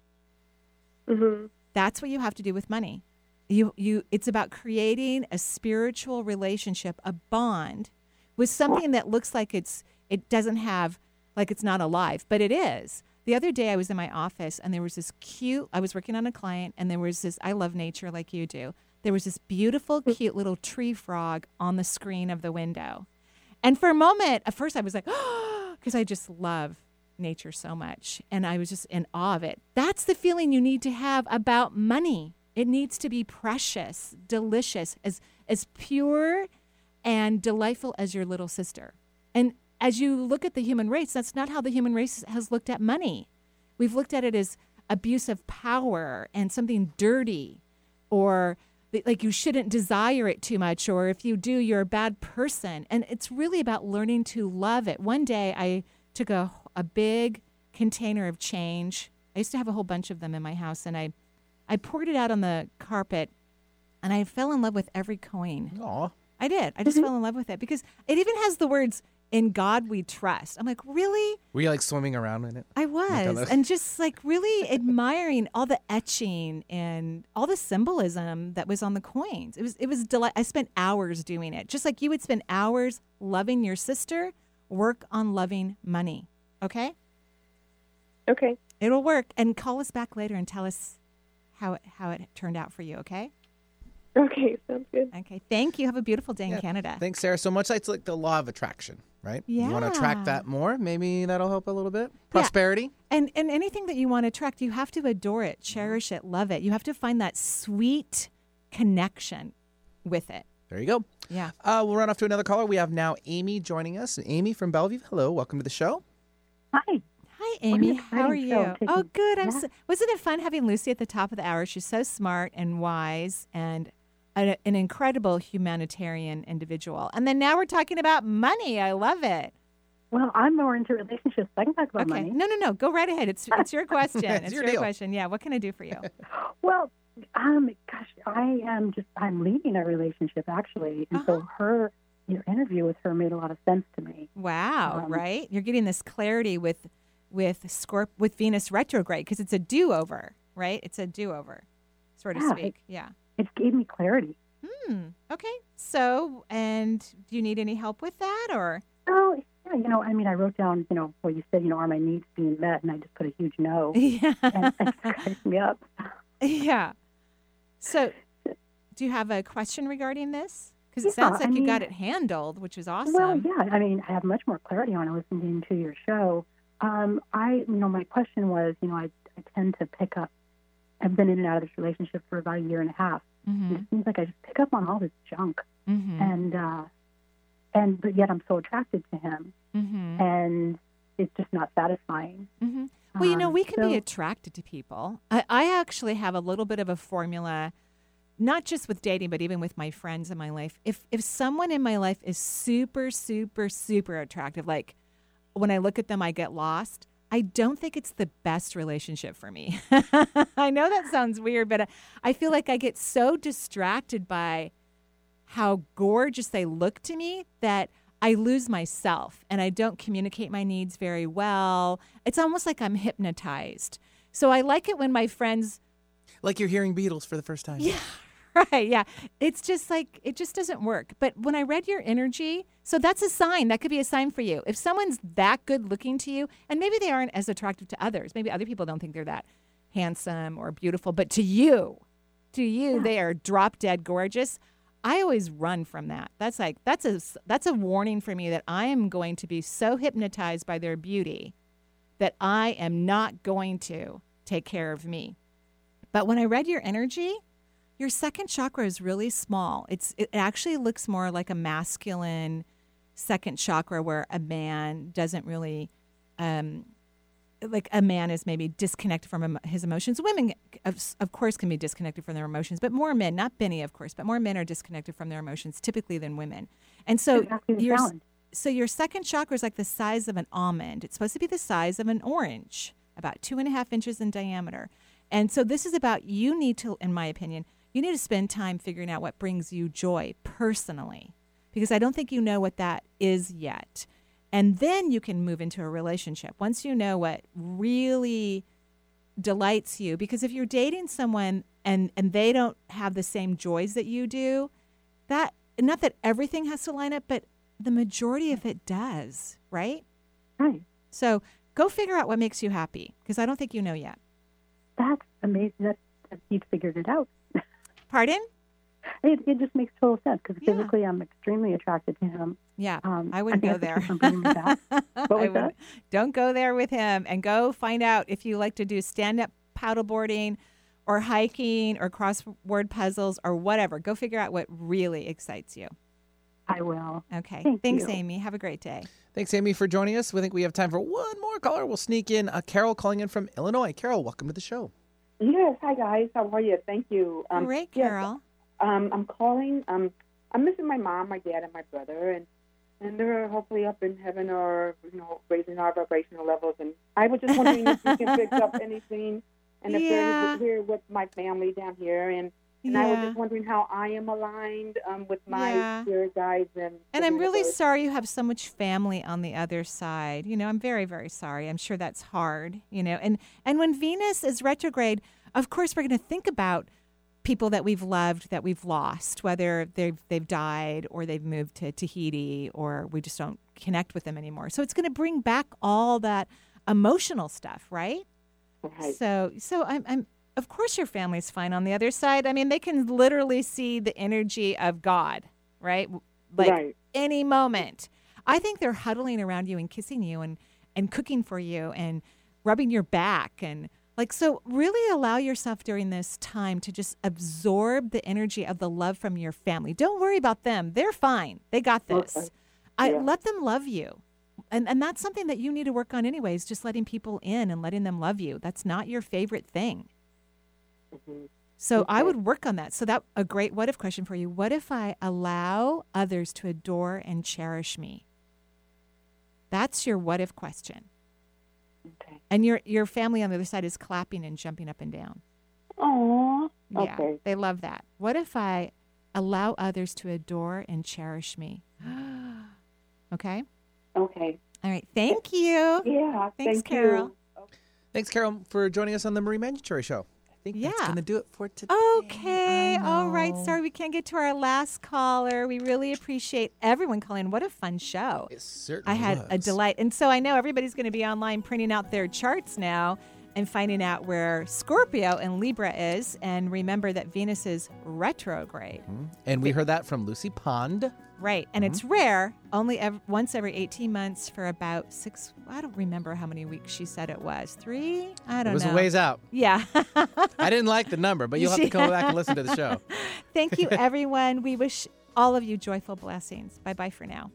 Mm-hmm. That's what you have to do with money. You you it's about creating a spiritual relationship, a bond with something that looks like it's it doesn't have like it's not alive, but it is. The other day I was in my office and there was this cute I was working on a client and there was this I love nature like you do. There was this beautiful mm. cute little tree frog on the screen of the window. And for a moment, at first I was like, because I just love nature so much. And I was just in awe of it. That's the feeling you need to have about money. It needs to be precious, delicious, as, as pure and delightful as your little sister. And as you look at the human race, that's not how the human race has looked at money. We've looked at it as abuse of power and something dirty or like you shouldn't desire it too much or if you do you're a bad person. And it's really about learning to love it. One day i took a, a big container of change. I used to have a whole bunch of them in my house and i i poured it out on the carpet and i fell in love with every coin. Aw. i did. I just mm-hmm. fell in love with it because it even has the words in god we trust i'm like really Were you like swimming around in it? I was, the- and just like really admiring all the etching and all the symbolism that was on the coins. It was it was delight. I spent hours doing it, just like you would spend hours loving your sister. Work on loving money. Okay. Okay. It'll work, and call us back later and tell us how it how it turned out for you. Okay. Okay, sounds good. Okay. Thank you. Have a beautiful day in Canada. Thanks, Sarah. So much it's like the law of attraction, right? Yeah. You want to Yeah. attract that more? Maybe that'll help a little bit. Prosperity. And and anything that you want to attract, you have to adore it, cherish it, love it. You have to find that sweet connection with it. There you go. Yeah. Uh, we'll run off to another caller. We have now Amy joining us. Amy from Bellevue. Hello. Welcome to the show. Hi. Hi, Amy. How are you? Oh, good. I'm. Yeah. So, wasn't it fun having Lucy at the top of the hour? She's so smart and wise and a, an incredible humanitarian individual. And then now we're talking about money. I love it. Well, I'm more into relationships. I can talk about Okay. money. No, no, no. Go right ahead. It's it's your question. It's it's your your question. Yeah. What can I do for you? Well, Um, gosh, I am just I'm leading a relationship actually, and so her your interview with her made a lot of sense to me. Wow, Um, right? You're getting this clarity with with Scorp with Venus retrograde because it's a do-over, right? It's a do-over, so to Yeah, it- speak. Yeah. It gave me clarity. Hmm. Okay. So, and do you need any help with that, or? Oh, yeah, you know, I mean, I wrote down, you know, what you said, you know, are my needs being met, and I just put a huge no. Yeah. and it cracks me up. Yeah. So, do you have a question regarding this? Because it Yeah, sounds I like you got it handled, which is awesome. Well, yeah, I mean, I have much more clarity on it listening to your show. Um, I, you know, my question was, you know, I, I tend to pick up. I've been in and out of this relationship for about a year and a half. Mhm. It seems like I just pick up on all this junk, Mhm. and uh, and but yet I'm so attracted to him, Mhm. and it's just not satisfying. hmm Well, you know, Um, we can be so- attracted to people. I, I actually have a little bit of a formula, not just with dating, but even with my friends in my life. If if someone in my life is super, super, super attractive, like when I look at them, I get lost. I don't think it's the best relationship for me. I know that sounds weird, but I, I feel like I get so distracted by how gorgeous they look to me that I lose myself and I don't communicate my needs very well. It's almost like I'm hypnotized. So I like it when my friends Like you're hearing Beatles for the first time. Yeah. Right, yeah. It's just like it just doesn't work. But when I read your energy, so that's a sign. That could be a sign for you. If someone's that good looking to you, and maybe they aren't as attractive to others. Maybe other people don't think they're that handsome or beautiful, but to you, to you they are drop dead gorgeous. I always run from that. That's like that's a that's a warning for me that I am going to be so hypnotized by their beauty that I am not going to take care of me. But when I read your energy, your second chakra is really small. It's it actually looks more like a masculine second chakra where a man doesn't really um like a man is maybe disconnected from his emotions. Women, of, of course, can be disconnected from their emotions, but more men, not Benny, of course, but more men are disconnected from their emotions typically than women. And so Exactly your so your second chakra is like the size of an almond. It's supposed to be the size of an orange, about two and a half inches in diameter. And so this is about you need to, in my opinion, you need to spend time figuring out what brings you joy personally, because I don't think you know what that is yet. And then you can move into a relationship once you know what really delights you. Because if you're dating someone and and they don't have the same joys that you do, that not that everything has to line up, but the majority of it does, right? Right. So go figure out what makes you happy, because I don't think you know yet. That's amazing. That, that he'd figured it out. Pardon? It, it just makes total sense because physically I'm extremely attracted to him. Yeah, Um, I wouldn't think go there. just something with that. What I wouldn't- Don't go there with him and go find out if you like to do stand up paddleboarding or hiking or crossword puzzles or whatever. Go figure out what really excites you. I will. Okay. Thank Thanks, you. Amy. Have a great day. Thanks, Amy, for joining us. We think we have time for one more caller. We'll sneak in uh, Carol calling in from Illinois. Carol, welcome to the show. Yes, hi guys. How are you? Thank you. Great, yes, Carol. um, I'm calling. Um, I'm missing my mom, my dad, and my brother, and and they're hopefully up in heaven or you know raising our vibrational levels. And I was just wondering if you can pick up anything, and if Yeah. they're here with my family down here, and and I was just wondering how I am aligned um, with my Yeah. spirit guides and. And I'm really universe. sorry you have so much family on the other side. You know, I'm very, very sorry. I'm sure that's hard, you know. And and when Venus is retrograde, of course we're going to think about people that we've loved that we've lost, whether they've they've died or they've moved to Tahiti or we just don't connect with them anymore. So it's going to bring back all that emotional stuff, right? Right. So so I'm I'm of course your family's fine on the other side. I mean, they can literally see the energy of God, right? Like Right. any moment. I think they're huddling around you and kissing you and and cooking for you and rubbing your back and like so really allow yourself during this time to just absorb the energy of the love from your family. Don't worry about them. They're fine. They got this. Okay. I Yeah. let them love you. And and that's something that you need to work on anyways, just letting people in and letting them love you. That's not your favorite thing. Mhm. So I would work on that. So that a great what if question for you. What if I allow others to adore and cherish me? That's your what if question. Okay. And your your family on the other side is clapping and jumping up and down. Oh. Yeah, Okay. they love that. What if I allow others to adore and cherish me? okay. Okay. All right. Thank you. Yeah. Thanks, thank Carol. You. Thanks, Carol, for joining us on the Marie Manuchehri Show. I think that's Yeah. going to do it for today. Okay. All right. Sorry we can't get to our last caller. We really appreciate everyone calling. What a fun show. It certainly I had a delight. And so I know everybody's going to be online printing out their charts now and finding out where Scorpio and Libra is. And remember that Venus is retrograde. Mm-hmm. And we heard that from Lucy Pond. Right. And it's mm-hmm. rare, only ev- once every 18 months for about six. I don't remember how many weeks she said it was. Three? I don't know. It was know. a ways out. Yeah. I didn't like the number, but you'll have to come back and listen to the show. Thank you, everyone. We wish all of you joyful blessings. Bye bye for now.